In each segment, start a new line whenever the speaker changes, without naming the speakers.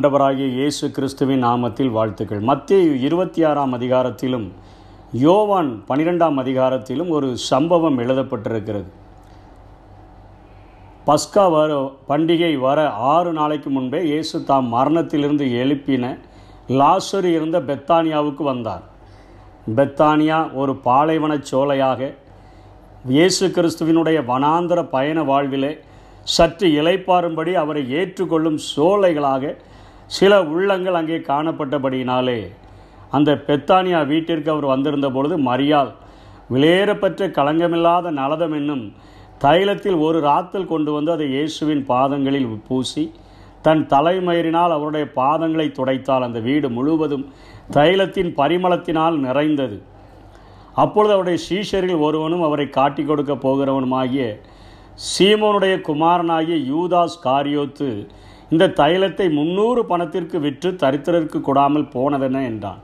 ஆண்டவராகிய இயேசு கிறிஸ்துவின் நாமத்தில் வாழ்த்துக்கள். மத்திய இருபத்தி ஆறாம் அதிகாரத்திலும் யோவான் பனிரெண்டாம் அதிகாரத்திலும் ஒரு சம்பவம் எழுதப்பட்டிருக்கிறது. பஸ்கா வர பண்டிகை வர ஆறு நாளைக்கு முன்பே இயேசு தாம் மரணத்திலிருந்து எழுப்பின லாசரு இருந்த பெத்தானியாவுக்கு வந்தார். பெத்தானியா ஒரு பாலைவனச் சோலையாக இயேசு கிறிஸ்துவினுடைய வனாந்தர பயண வாழ்விலே சற்று இலைப்பாரும்படி அவரை ஏற்றுக்கொள்ளும் சோலைகளாக சில உள்ளங்கள் அங்கே காணப்பட்டபடியினாலே அந்த பெத்தானியா வீட்டிற்கு அவர் வந்திருந்த பொழுது மரியாள் விலையேறப்பெற்ற களங்கமில்லாத நலதம் என்னும் தைலத்தில் ஒரு ராத்தல் கொண்டு வந்து அதை இயேசுவின் பாதங்களில் பூசி தன் தலைமயிரினால் அவருடைய பாதங்களை துடைத்தால் அந்த வீடு முழுவதும் தைலத்தின் பரிமளத்தினால் நிறைந்தது. அப்பொழுது அவருடைய சீஷரில் ஒருவனும் அவரை காட்டிக் கொடுக்க போகிறவனுமாகிய சீமோனுடைய குமாரனாகிய யூதாஸ் காரியோத்து இந்த தைலத்தை முன்னூறு பணத்திற்கு விற்று தரித்திரருக்கு கொடாமல் போனதென என்றான்.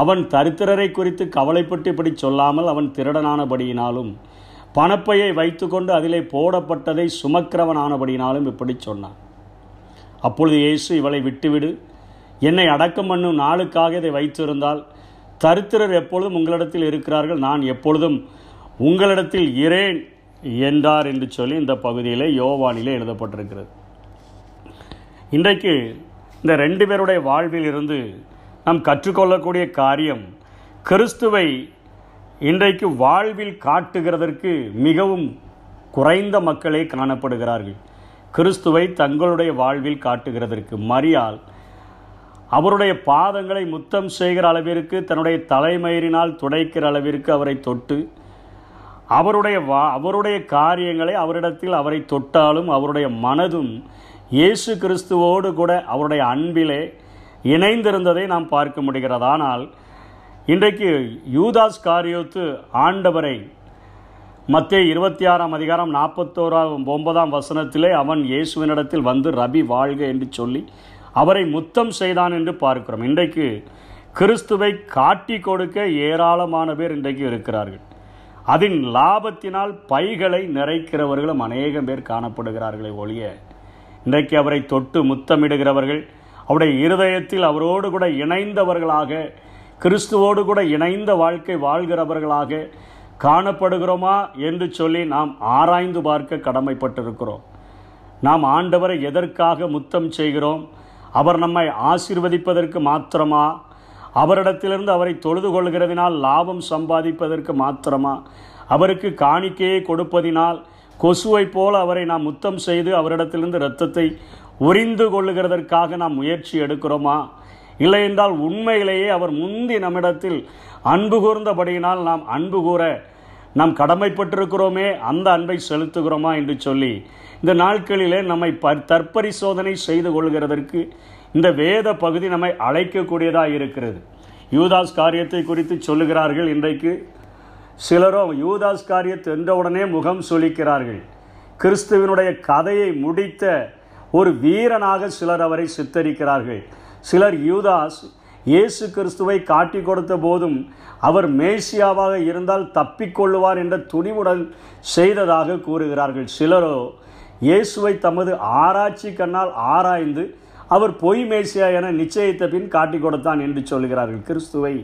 அவன் தரித்திரரை குறித்து கவலைப்பட்டு இப்படி சொல்லாமல் அவன் திருடனானபடியினாலும் பணப்பையை வைத்துக்கொண்டு அதிலே போடப்பட்டதை சுமக்கிறவனானபடியினாலும் இப்படி சொன்னான். அப்பொழுது இயேசு இவளை விட்டுவிடு. என்னை அடக்கம் பண்ணும் நாளுக்காக இதை வைத்திருந்தால் தரித்திரர் எப்பொழுதும் உங்களிடத்தில் இருக்கிறார்கள் நான் எப்பொழுதும் உங்களிடத்தில் இரேன் என்றார் என்று சொல்லி இந்த பகுதியிலே யோவானிலே எழுதப்பட்டிருக்கிறது. இன்றைக்கு இந்த ரெண்டு பேருடைய வாழ்வில் இருந்து நாம் கற்றுக்கொள்ளக்கூடிய காரியம் கிறிஸ்துவை இன்றைக்கு வாழ்வில் காட்டுகிறதற்கு மிகவும் குறைந்த மக்களே காணப்படுகிறார்கள். கிறிஸ்துவை தங்களுடைய வாழ்வில் காட்டுகிறதற்கு மரியால் அவருடைய பாதங்களை முத்தம் செய்கிற அளவிற்கு தன்னுடைய தலைமயிரினால் துடைக்கிற அளவிற்கு அவரை தொட்டு அவருடைய வா அவருடைய காரியங்களை அவரிடத்தில் அவரை தொட்டாலும் அவருடைய மனதும் இயேசு கிறிஸ்துவோடு கூட அவருடைய அன்பிலே இணைந்திருந்ததை நாம் பார்க்க முடிகிறது? ஆனால் இன்றைக்கு யூதாஸ் காரியோத்து ஆண்டவரை மத்திய இருபத்தி ஆறாம் அதிகாரம் நாற்பத்தோராம் ஒன்பதாம் வசனத்திலே அவன் இயேசுவினிடத்தில் வந்து ரபி வாழ்க என்று சொல்லி அவரை முத்தம் செய்தான் என்று பார்க்கிறோம். இன்றைக்கு கிறிஸ்துவை காட்டி கொடுக்க ஏராளமான பேர் இன்றைக்கு இருக்கிறார்கள். அதன் லாபத்தினால் பைகளை நிறைக்கிறவர்களும் அநேகம் பேர் காணப்படுகிறார்களே ஒழிய இன்றைக்கு அவரை தொட்டு முத்தமிடுகிறவர்கள் அவருடைய இருதயத்தில் அவரோடு கூட இணைந்தவர்களாக கிறிஸ்துவோடு கூட இணைந்த வாழ்க்கை வாழ்கிறவர்களாக காணப்படுகிறோமா என்று சொல்லி நாம் ஆராய்ந்து பார்க்க கடமைப்பட்டிருக்கிறோம். நாம் ஆண்டவரை எதற்காக முத்தம் செய்கிறோம்? அவர் நம்மை ஆசீர்வதிப்பதற்கு மாத்திரமா? அவரிடத்திலிருந்து அவரை தொழுது கொள்கிறதினால் லாபம் சம்பாதிப்பதற்கு மாத்திரமா? அவருக்கு காணிக்கையை கொடுப்பதினால் கொசுவை போல அவரை நாம் முத்தம் செய்து அவரிடத்திலிருந்து இரத்தத்தை உறிந்து கொள்ளுகிறதற்காக நாம் முயற்சி எடுக்கிறோமா? இல்லை என்றால் உண்மையிலேயே அவர் முந்தி நம்மிடத்தில் அன்பு கூர்ந்தபடியினால் நாம் அன்பு கூற நாம் கடமைப்பட்டிருக்கிறோமே அந்த அன்பை செலுத்துகிறோமா என்று சொல்லி இந்த நாட்களிலே நம்மை ப தற்பரிசோதனை செய்து கொள்கிறதற்கு இந்த வேத பகுதி நம்மை அழைக்கக்கூடியதாக இருக்கிறது. யூதாஸ் காரியத்தை குறித்து சொல்லுகிறார்கள் இன்றைக்கு. சிலரோ யூதாஸ் காரியத்தை என்றவுடனே முகம் சொலிக்கிறார்கள் கிறிஸ்துவனுடைய கதையை முடித்த ஒரு வீரனாக சிலர் அவரை சித்தரிக்கிறார்கள். சிலர் யூதாஸ் இயேசு கிறிஸ்துவை காட்டி கொடுத்த போதும் அவர் மேசியாவாக இருந்தால் தப்பிக்கொள்ளுவார் என்ற துணிவுடன் செய்ததாக கூறுகிறார்கள். சிலரோ இயேசுவை தமது ஆராய்ச்சி கண்ணால் ஆராய்ந்து அவர் பொய் மேசியா என நிச்சயித்த பின் காட்டி கொடுத்தான் என்று சொல்கிறார்கள். கிறிஸ்துவை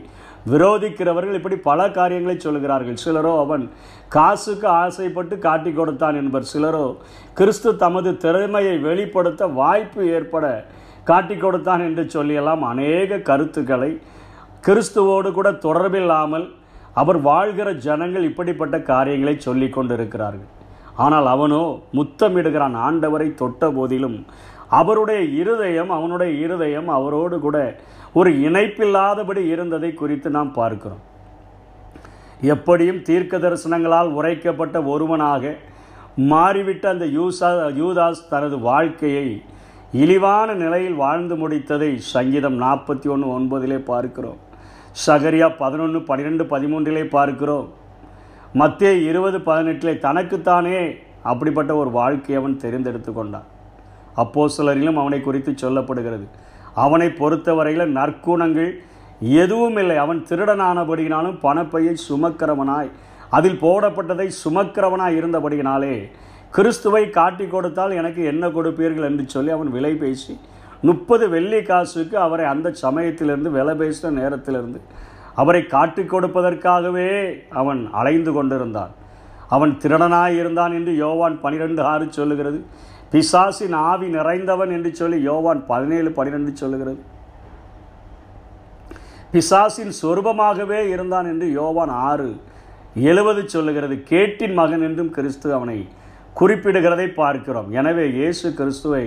விரோதிக்கிறவர்கள் இப்படி பல காரியங்களை சொல்கிறார்கள் சிலரோ அவன் காசுக்கு ஆசைப்பட்டு காட்டி கொடுத்தான் என்பர். சிலரோ கிறிஸ்து தமது திறமையை வெளிப்படுத்த வாய்ப்பு ஏற்பட காட்டி கொடுத்தான் என்று சொல்லியெல்லாம் அநேக கருத்துக்களை கிறிஸ்துவோடு கூட தொடர்பில்லாமல் அவர் வாழ்கிற ஜனங்கள் இப்படிப்பட்ட காரியங்களை சொல்லி கொண்டிருக்கிறார்கள். ஆனால் அவனோ முத்தமிடுகிறான். ஆண்டவரை தொட்ட போதிலும் அவருடைய இருதயம் அவனுடைய இருதயம் அவரோடு கூட ஒரு இணைப்பில்லாதபடி இருந்ததை குறித்து நாம் பார்க்கிறோம். எப்படியும் தீர்க்க தரிசனங்களால் உரைக்கப்பட்ட ஒருவனாக மாறிவிட்ட அந்த யூசா யூதாஸ் தனது வாழ்க்கையை இழிவான நிலையில் வாழ்ந்து முடித்ததை சங்கீதம் நாற்பத்தி ஒன்று ஒன்பதிலே பார்க்கிறோம். சகரியா பதினொன்று பன்னிரெண்டு பதிமூன்றிலே பார்க்கிறோம். மத்திய இருபது பதினெட்டிலே தனக்குத்தானே அப்படிப்பட்ட ஒரு வாழ்க்கையை அவன் தெரிந்தெடுத்து கொண்டான். அப்போ சிலரிலும் அவனை குறித்து சொல்லப்படுகிறது. அவனை பொறுத்தவரையில் நற்குணங்கள் எதுவும் இல்லை அவன் திருடனானபடியினாலும் பணப்பையை சுமக்கிறவனாய் அதில் போடப்பட்டதை சுமக்கிறவனாய் இருந்தபடியினாலே கிறிஸ்துவை காட்டி கொடுத்தால் எனக்கு என்ன கொடுப்பீர்கள் என்று சொல்லி அவன் விலை பேசி முப்பது வெள்ளி காசுக்கு அவரை அந்த சமயத்திலிருந்து விலை பேசின நேரத்திலிருந்து அவரை காட்டிக் கொடுப்பதற்காகவே அவன் அலைந்து கொண்டிருந்தான். அவன் திருடனாய் இருந்தான் என்று யோவான் பனிரெண்டு ஆறு சொல்லுகிறது. பிசாசின் ஆவி நிறைந்தவன் என்று சொல்லி யோவான் பதினேழு பனிரெண்டு சொல்லுகிறது. பிசாசின் சொருபமாகவே இருந்தான் என்று யோவான் ஆறு எழுவது சொல்லுகிறது. கேட்டின் மகன் என்றும் கிறிஸ்து அவனை குறிப்பிடுகிறதை பார்க்கிறோம். எனவே இயேசு கிறிஸ்துவை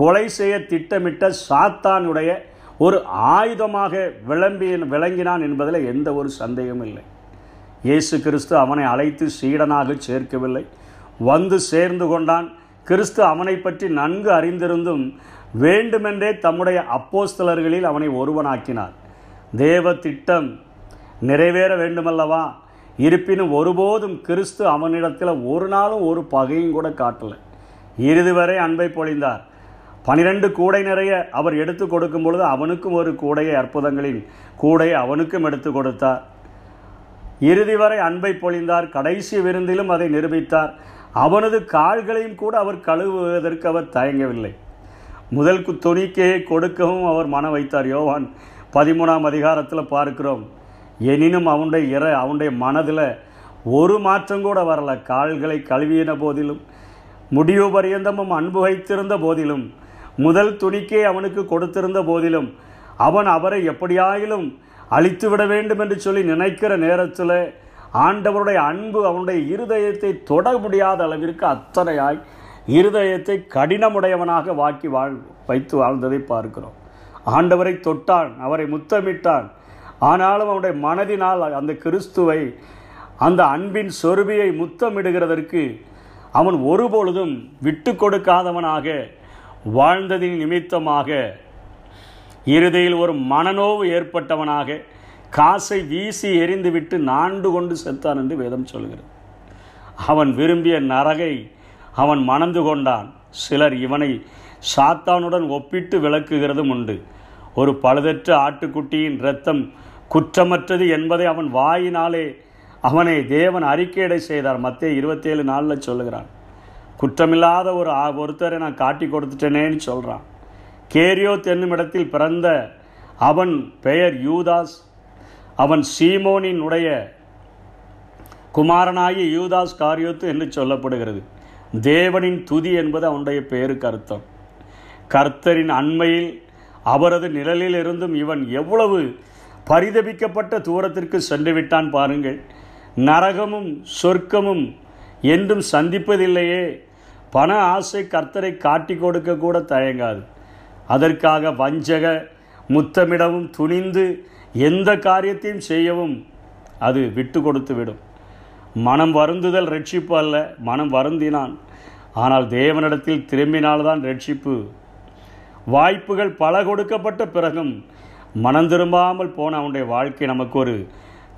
கொலை செய்ய திட்டமிட்ட சாத்தானுடைய ஒரு ஆயுதமாக விளம்பி விளங்கினான் என்பதில் எந்த ஒரு சந்தேகமும் இல்லை. இயேசு கிறிஸ்து அவனை அழைத்து சீடனாக சேர்க்கவில்லை. வந்து சேர்ந்து கொண்டான். கிறிஸ்து அவனை பற்றி நன்கு அறிந்திருந்தும் வேண்டுமென்றே தம்முடைய அப்போஸ்தலர்களில் அவனை ஒருவனாக்கினார். தேவ திட்டம் நிறைவேற வேண்டுமல்லவா? இருப்பினும் ஒருபோதும் கிறிஸ்து அவனிடத்தில் ஒரு நாளும் ஒரு பகையும் கூட காட்டலை. இறுதி வரை அன்பை பொழிந்தார். பனிரெண்டு கூடை நிறைய அவர் எடுத்து கொடுக்கும் பொழுது அவனுக்கும் ஒரு கூடையை அற்புதங்களின் கூடையை அவனுக்கும் எடுத்து கொடுத்தார். இறுதி வரை அன்பை பொழிந்தார். கடைசி விருந்திலும் அதை நிரூபித்தார். அவனது கால்களையும் கூட அவர் கழுவுவதற்கு அவர் தயங்கவில்லை. முதல் துணிக்கையை கொடுக்கவும் அவர் மனம் வைத்தார். யோவான் பதிமூணாம் அதிகாரத்தில் பார்க்கிறோம். எனினும் அவனுடைய இற அவனுடைய மனதில் ஒரு மாற்றம் கூட வரல. கால்களை கழுவின போதிலும் முடிவு பரியந்தமும் அன்பு வைத்திருந்த போதிலும் முதல் துணிக்கே அவனுக்கு கொடுத்திருந்த போதிலும் அவன் அவரை எப்படியாயிலும் அழித்து விட வேண்டும் என்று சொல்லி நினைக்கிற நேரத்தில் ஆண்டவருடைய அன்பு அவனுடைய இருதயத்தை தொட முடியாத அளவிற்கு அத்தனையாய் இருதயத்தை கடினமுடையவனாக வாக்கி வாழ் வைத்து வாழ்ந்ததை பார்க்கிறோம். ஆண்டவரை தொட்டான் அவரை முத்தமிட்டான். ஆனாலும் அவனுடைய மனதினால் அந்த கிறிஸ்துவை அந்த அன்பின் சொருபியை முத்தமிடுகிறதற்கு அவன் ஒருபொழுதும் விட்டு கொடுக்காதவனாக வாழ்ந்ததின் நிமித்தமாக இறுதியில் ஒரு மனநோவு ஏற்பட்டவனாக காசை வீசி எறிந்துவிட்டு நாண்டு கொண்டு செத்தான் என்று வேதம் சொல்கிறது. அவன் விரும்பிய நரகை அவன் மணந்து கொண்டான். சிலர் இவனை சாத்தானுடன் ஒப்பிட்டு விளக்குகிறதும் உண்டு. ஒரு பழுதற்ற ஆட்டுக்குட்டியின் இரத்தம் குற்றமற்றது என்பதை அவன் வாயினாலே அவனை தேவன் அறிக்கையிடை செய்தார். மத்திய இருபத்தேழு நாளில் சொல்லுகிறான். குற்றமில்லாத ஒரு ஆ- ஒருத்தரை நான் காட்டி கொடுத்துட்டேனேன்னு சொல்கிறான் கேரியோ என்னும் இடத்தில் பிறந்த அவன் பெயர் யூதாஸ். அவன் சீமோனினுடைய குமாரனாகிய யூதாஸ் காரியோத்து என்று சொல்லப்படுகிறது. தேவனின் துதி என்பது அவனுடைய பெயருக்கு அர்த்தம். கர்த்தரின் அண்மையில் அவரது நிழலில் இருந்தும் இவன் எவ்வளவு பரிதபிக்கப்பட்ட தூரத்திற்கு சென்று விட்டான் பாருங்கள். நரகமும் சொர்க்கமும் என்றும் சந்திப்பதில்லையே. பண ஆசை கர்த்தரை காட்டி கொடுக்க கூட தயங்காது. அதற்காக வஞ்சக முத்தமிடவும் துணிந்து எந்த காரியத்தையும் செய்யவும் அது விட்டு கொடுத்து விடும். மனம் வருந்துதல் ரட்சிப்பு அல்ல மனம் வருந்தினான். ஆனால் தேவனிடத்தில் திரும்பினால்தான் ரட்சிப்பு. வாய்ப்புகள் பல கொடுக்கப்பட்ட பிறகும் மனம் திரும்பாமல் போன அவனுடைய வாழ்க்கை நமக்கு ஒரு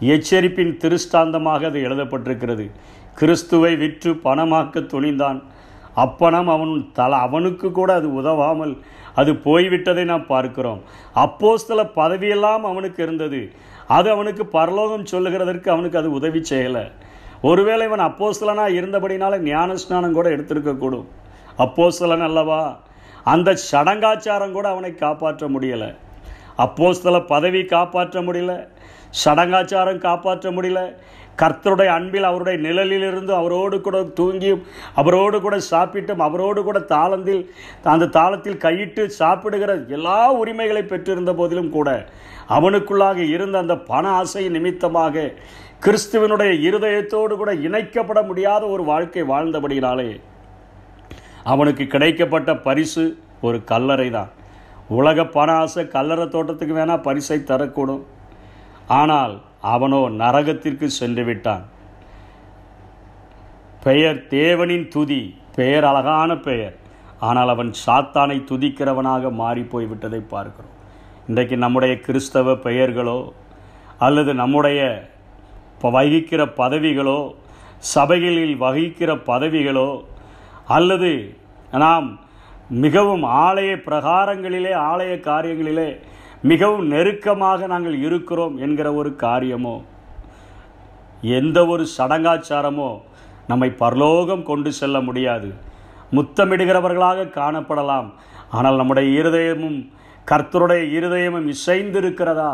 எச்சரிப்பின் திருஷ்டாந்தமாக அது எழுதப்பட்டிருக்கிறது. கிறிஸ்துவை விற்று பணமாக்க துணிந்தான். அப்பணம் அவன் தலை அவனுக்கு கூட அது உதவாமல் அது போய்விட்டதை நாம் பார்க்கிறோம். அப்போஸ்தல பதவியெல்லாம் அவனுக்கு இருந்தது. அது அவனுக்கு பரலோகம் சொல்லுகிறதற்கு அவனுக்கு அது உதவி செய்யலை. ஒருவேளை இவன் அப்போஸ்தலனாக இருந்தபடினால ஞான ஸ்நானம் கூட எடுத்திருக்கக்கூடும். அப்போஸ்தலன் அல்லவா? அந்த சடங்காச்சாரம் கூட அவனை காப்பாற்ற முடியலை. அப்போஸ்தல பதவி காப்பாற்ற முடியல. சடங்காச்சாரம் காப்பாற்ற முடியல. கர்த்தருடைய அன்பில் அவருடைய நிழலிலிருந்து அவரோடு கூட தூங்கியும் அவரோடு கூட சாப்பிட்டும் அவரோடு கூட தாளத்தில் அந்த தாளத்தில் கையிட்டு சாப்பிடுகிற எல்லா உரிமைகளை பெற்றிருந்த போதிலும் கூட அவனுக்குள்ளாக இருந்த அந்த பண ஆசை நிமித்தமாக கிறிஸ்துவனுடைய இருதயத்தோடு கூட இணைக்கப்பட முடியாத ஒரு வாழ்க்கை வாழ்ந்தபடியினாலே அவனுக்கு கிடைக்கப்பட்ட பரிசு ஒரு கல்லறை தான் உலக பண ஆசை கல்லறை தோட்டத்துக்கு வேணால் பரிசை தரக்கூடும். ஆனால் அவனோ நரகத்திற்கு சென்று விட்டான் பெயர் தேவனின் துதி பெயர் அழகான பெயர். ஆனால் அவன் சாத்தானை துதிக்கிறவனாக மாறி போய்விட்டதை பார்க்கிறோம். இன்றைக்கு நம்முடைய கிறிஸ்தவ பெயர்களோ அல்லது நம்முடைய வகிக்கிற பதவிகளோ சபைகளில் வகிக்கிற பதவிகளோ அல்லது நாம் மிகவும் ஆலய பிரகாரங்களிலே ஆலய காரியங்களிலே மிகவும் நெருக்கமாக நாங்கள் இருக்கிறோம் என்கிற ஒரு காரியமோ எந்த ஒரு சடங்காச்சாரமோ நம்மை பரலோகம் கொண்டு செல்ல முடியாது. முத்தமிடுகிறவர்களாக காணப்படலாம். ஆனால் நம்முடைய இருதயமும் கர்த்தருடைய இருதயமும் இசைந்திருக்கிறதா?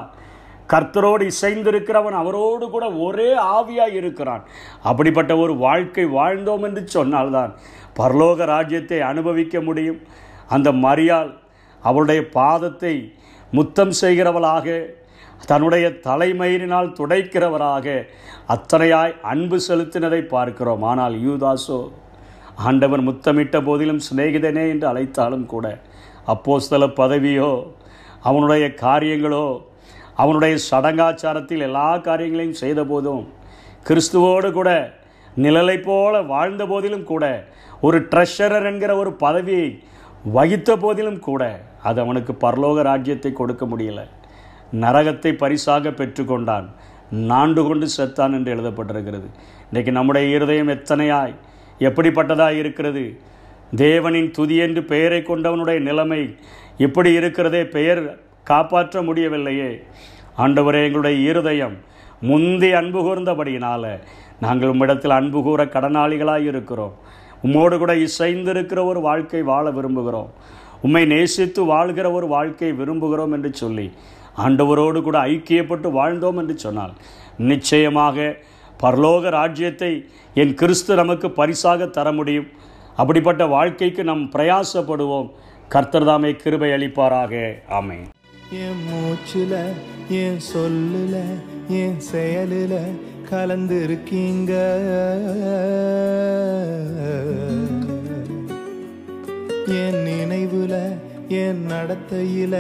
கர்த்தரோடு இசைந்திருக்கிறவன் அவரோடு கூட ஒரே ஆவியாக இருக்கிறான். அப்படிப்பட்ட ஒரு வாழ்க்கை வாழ்ந்தோம் என்று சொன்னால்தான் பரலோக ராஜ்யத்தை அனுபவிக்க முடியும். அந்த மரியாள் அவளுடைய பாதத்தை முத்தம் செய்கிறவளாக தன்னுடைய தலைமயிரினால் துடைக்கிறவராக அத்தனையாய் அன்பு செலுத்தினதை பார்க்கிறோம். ஆனால் யூதாசோ ஆண்டவர் முத்தமிட்ட போதிலும் சிநேகிதனே என்று அழைத்தாலும் கூட அப்போஸ்தல பதவியோ அவனுடைய காரியங்களோ அவனுடைய சடங்காச்சாரத்தில் எல்லா காரியங்களையும் செய்த போதும் கிறிஸ்துவோடு கூட நிழலை போல வாழ்ந்த போதிலும் கூட ஒரு ட்ரெஷரர் என்கிற ஒரு பதவியை வகித்த போதிலும் கூட அது அவனுக்கு பரலோக ராஜ்யத்தை கொடுக்க முடியல. நரகத்தை பரிசாக பெற்றுக்கொண்டான். நாண்டு கொண்டு செத்தான் என்று எழுதப்பட்டிருக்கிறது. இன்றைக்கு நம்முடைய இருதயம் எத்தனையாய் எப்படிப்பட்டதாய் இருக்கிறது? தேவனின் துதி என்று பெயரை கொண்டவனுடைய நிலைமை இப்படி இருக்கிறதே பெயர் காப்பாற்ற முடியவில்லையே. ஆண்டவரே எங்களுடைய இருதயம் முந்தி அன்பு கூர்ந்தபடியினால் நாங்கள் உம்மிடத்தில் அன்பு கூற கடனாளிகளாக இருக்கிறோம். உம்மோடு கூட இசைந்திருக்கிற ஒரு வாழ்க்கை வாழ விரும்புகிறோம். உம்மை நேசித்து வாழ்கிற ஒரு வாழ்க்கை விரும்புகிறோம் என்று சொல்லி ஆண்டவரோடு கூட ஐக்கியப்பட்டு வாழ்ந்தோம் என்று சொன்னால் நிச்சயமாக பரலோக ராஜ்யத்தை என் கிறிஸ்து நமக்கு பரிசாக தர முடியும். அப்படிப்பட்ட வாழ்க்கைக்கு நாம் பிரயாசப்படுவோம். கர்த்தர்தாமை கிருபை அளிப்பாராக. ஆமை
என் மூச்சுல என் சொல்லுல என் செயலில் கலந்திருக்கீங்க. என் நினைவுல என் நடத்தையில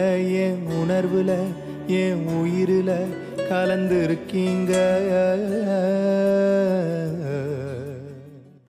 என் உணர்வுல என் உயிரில கலந்திருக்கீங்க.